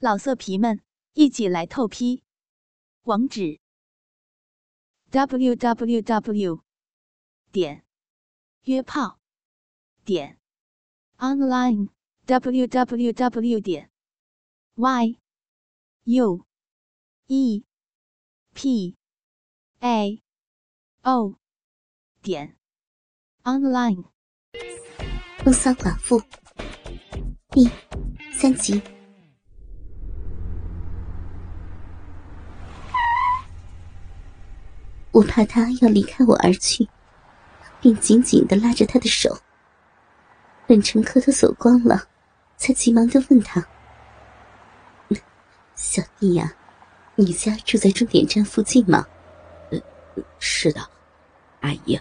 老色皮们，一起来透批！网址：w w w 点约炮点 online w w w 点 y u e p a o 点 online。风骚寡妇第三集。我怕他要离开我而去，便紧紧的拉着他的手。等乘客都走光了，才急忙的问他：“小弟呀，你家住在终点站附近吗？”“，是的，阿姨。”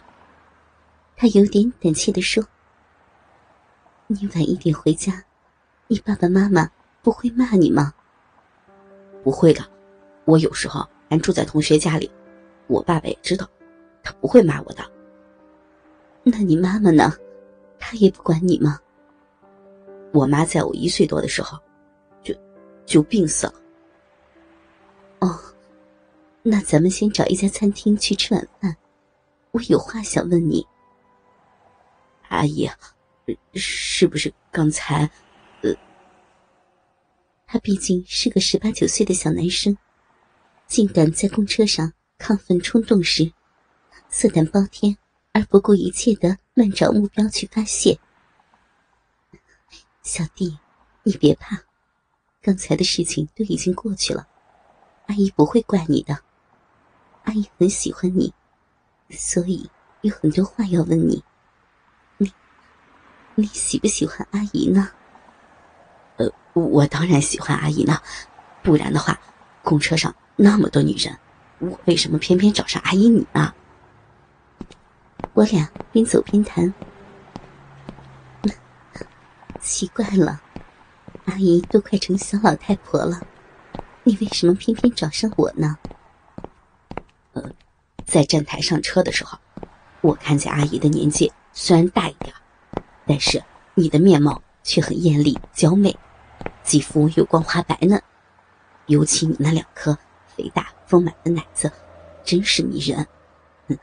他有点胆怯的说：“你晚一点回家，你爸爸妈妈不会骂你吗？”“不会的，我有时候还住在同学家里。”我爸爸也知道，他不会骂我的。那你妈妈呢？她也不管你吗？我妈在我一岁多的时候，就就病死了。哦，那咱们先找一家餐厅去吃晚饭。我有话想问你，阿姨，是不是刚才？呃，他毕竟是个十八九岁的小男生，竟敢在公车上。亢奋冲动时，色胆包天而不顾一切的乱找目标去发泄。小弟，你别怕，刚才的事情都已经过去了，阿姨不会怪你的。阿姨很喜欢你，所以有很多话要问你。你，你喜不喜欢阿姨呢？呃，我当然喜欢阿姨呢，不然的话，公车上那么多女人。我为什么偏偏找上阿姨你呢？我俩边走边谈。奇怪了，阿姨都快成小老太婆了，你为什么偏偏找上我呢？呃，在站台上车的时候，我看见阿姨的年纪虽然大一点，但是你的面貌却很艳丽娇美，肌肤又光滑白嫩，尤其你那两颗肥大。丰满的奶子，真是迷人。嗯，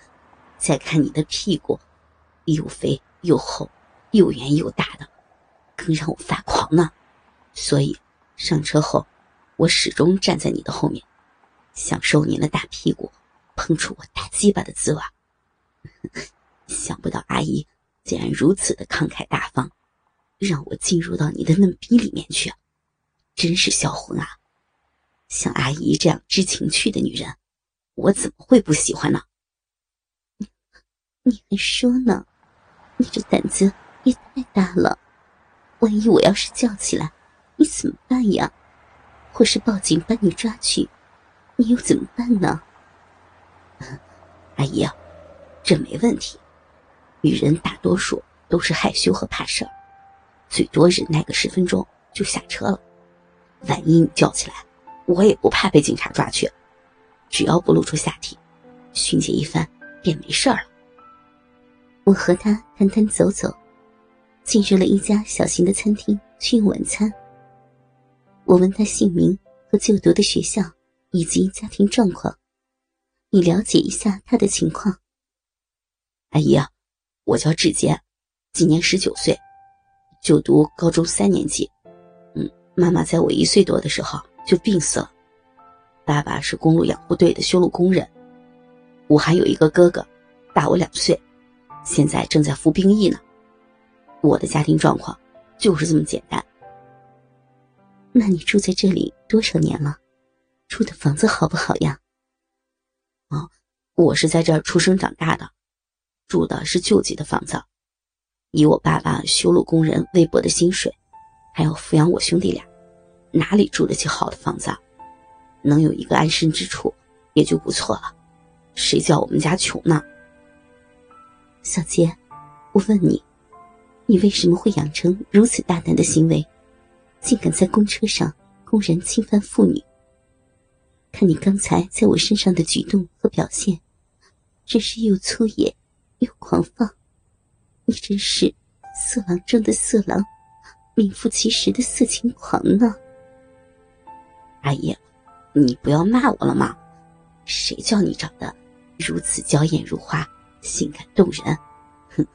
再看你的屁股，又肥又厚，又圆又大的，更让我发狂呢。所以上车后，我始终站在你的后面，享受你那大屁股碰触我大鸡巴的滋味。想不到阿姨竟然如此的慷慨大方，让我进入到你的嫩逼里面去，真是销魂啊！像阿姨这样知情趣的女人，我怎么会不喜欢呢？你还说呢？你这胆子也太大了！万一我要是叫起来，你怎么办呀？或是报警把你抓去，你又怎么办呢？阿姨啊，这没问题。女人大多数都是害羞和怕事儿，最多忍耐个十分钟就下车了。万一你叫起来，我也不怕被警察抓去，只要不露出下体，训诫一番便没事了。我和他谈谈走走，进入了一家小型的餐厅去用晚餐。我问他姓名和就读的学校以及家庭状况，你了解一下他的情况。阿姨啊，我叫志杰，今年十九岁，就读高中三年级。嗯，妈妈在我一岁多的时候。就病死了。爸爸是公路养护队的修路工人，我还有一个哥哥，大我两岁，现在正在服兵役呢。我的家庭状况就是这么简单。那你住在这里多少年了？住的房子好不好呀？哦，我是在这儿出生长大的，住的是救济的房子，以我爸爸修路工人微薄的薪水，还要抚养我兄弟俩。哪里住得起好的房子？能有一个安身之处，也就不错了。谁叫我们家穷呢？小杰，我问你，你为什么会养成如此大胆的行为，竟敢在公车上公然侵犯妇女？看你刚才在我身上的举动和表现，真是又粗野又狂放。你真是色狼中的色狼，名副其实的色情狂呢！阿姨，你不要骂我了嘛！谁叫你长得如此娇艳如花、性感动人？哼，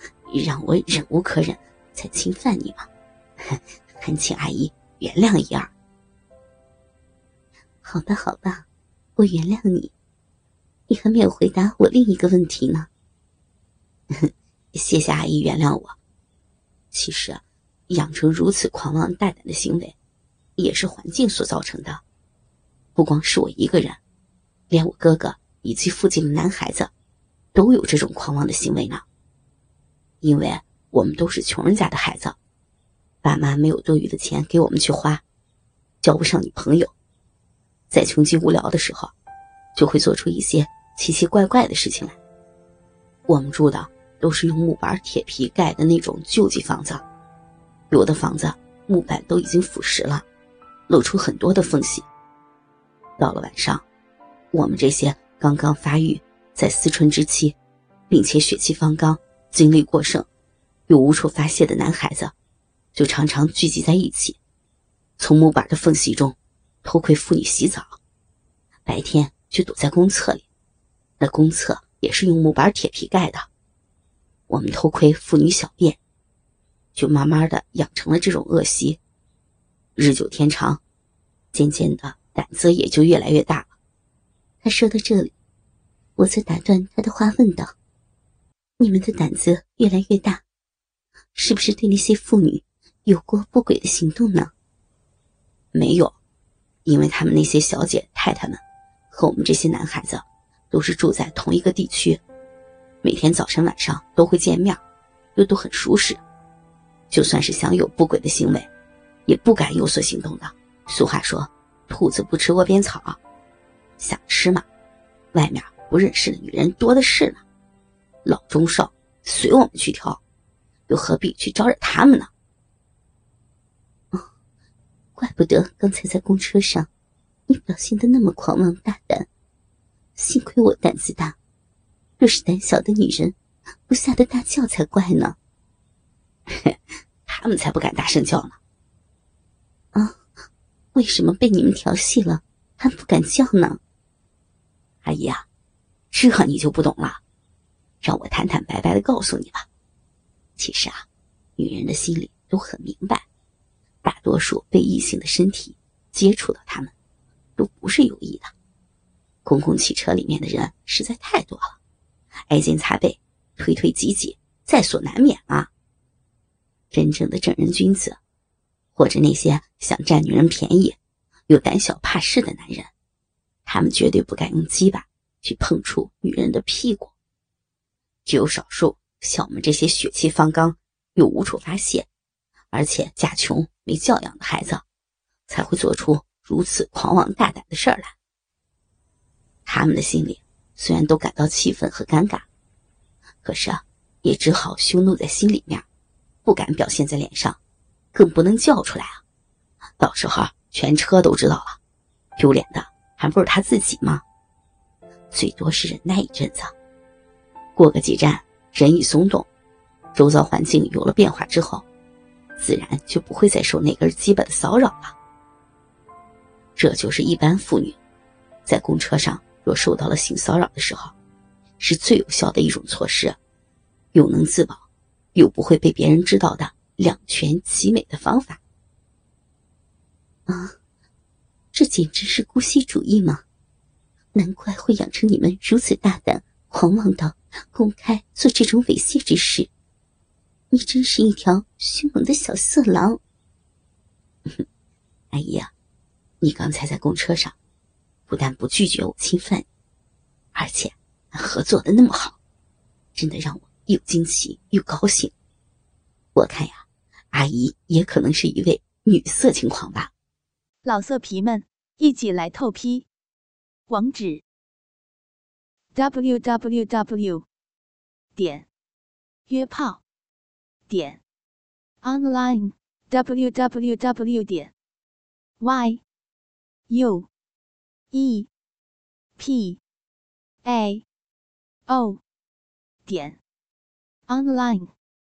让我忍无可忍才侵犯你嘛！恳请阿姨原谅一二。好吧，好吧，我原谅你。你还没有回答我另一个问题呢。谢谢阿姨原谅我。其实，养成如此狂妄大胆的行为，也是环境所造成的。不光是我一个人，连我哥哥以及附近的男孩子，都有这种狂妄的行为呢。因为我们都是穷人家的孩子，爸妈没有多余的钱给我们去花，交不上女朋友，在穷极无聊的时候，就会做出一些奇奇怪怪的事情来。我们住的。都是用木板、铁皮盖的那种旧级房子，有的房子木板都已经腐蚀了，露出很多的缝隙。到了晚上，我们这些刚刚发育、在思春之期，并且血气方刚、精力过剩，又无处发泄的男孩子，就常常聚集在一起，从木板的缝隙中偷窥妇女洗澡，白天就躲在公厕里，那公厕也是用木板、铁皮盖的。我们偷窥妇女小便，就慢慢的养成了这种恶习，日久天长，渐渐的胆子也就越来越大了。他说到这里，我则打断他的话，问道：“你们的胆子越来越大，是不是对那些妇女有过不轨的行动呢？”没有，因为他们那些小姐太太们和我们这些男孩子都是住在同一个地区。每天早晨晚上都会见面，又都很熟识，就算是想有不轨的行为，也不敢有所行动的。俗话说：“兔子不吃窝边草。”想吃嘛，外面不认识的女人多的是呢，老中少随我们去挑，又何必去招惹他们呢？哦，怪不得刚才在公车上，你表现的那么狂妄大胆，幸亏我胆子大。若是胆小的女人，不吓得大叫才怪呢。他们才不敢大声叫呢。为什么被你们调戏了还不敢叫呢？阿姨啊，这你就不懂了。让我坦坦白白的告诉你吧。其实啊，女人的心里都很明白，大多数被异性的身体接触到，他们都不是有意的。公共汽车里面的人实在太多了。挨肩擦背，推推挤挤，在所难免啊。真正的正人君子，或者那些想占女人便宜又胆小怕事的男人，他们绝对不敢用鸡巴去碰触女人的屁股。只有少数像我们这些血气方刚又无处发泄，而且家穷没教养的孩子，才会做出如此狂妄大胆的事来。他们的心里。虽然都感到气愤和尴尬，可是啊，也只好羞怒在心里面，不敢表现在脸上，更不能叫出来啊！到时候全车都知道了，丢脸的还不是他自己吗？最多是忍耐一阵子，过个几站，人一松动，周遭环境有了变化之后，自然就不会再受那根鸡巴的骚扰了。这就是一般妇女在公车上。若受到了性骚扰的时候，是最有效的一种措施，又能自保，又不会被别人知道的两全其美的方法。啊，这简直是姑息主义嘛！难怪会养成你们如此大胆、狂妄到公开做这种猥亵之事。你真是一条凶猛的小色狼！阿姨啊，你刚才在公车上。不但不拒绝我侵犯，而且合作的那么好，真的让我又惊奇又高兴。我看呀，阿姨也可能是一位女色情狂吧。老色皮们，一起来透批！网址：w w w 点约炮点 online w w w 点 y u。e p a o 点 online。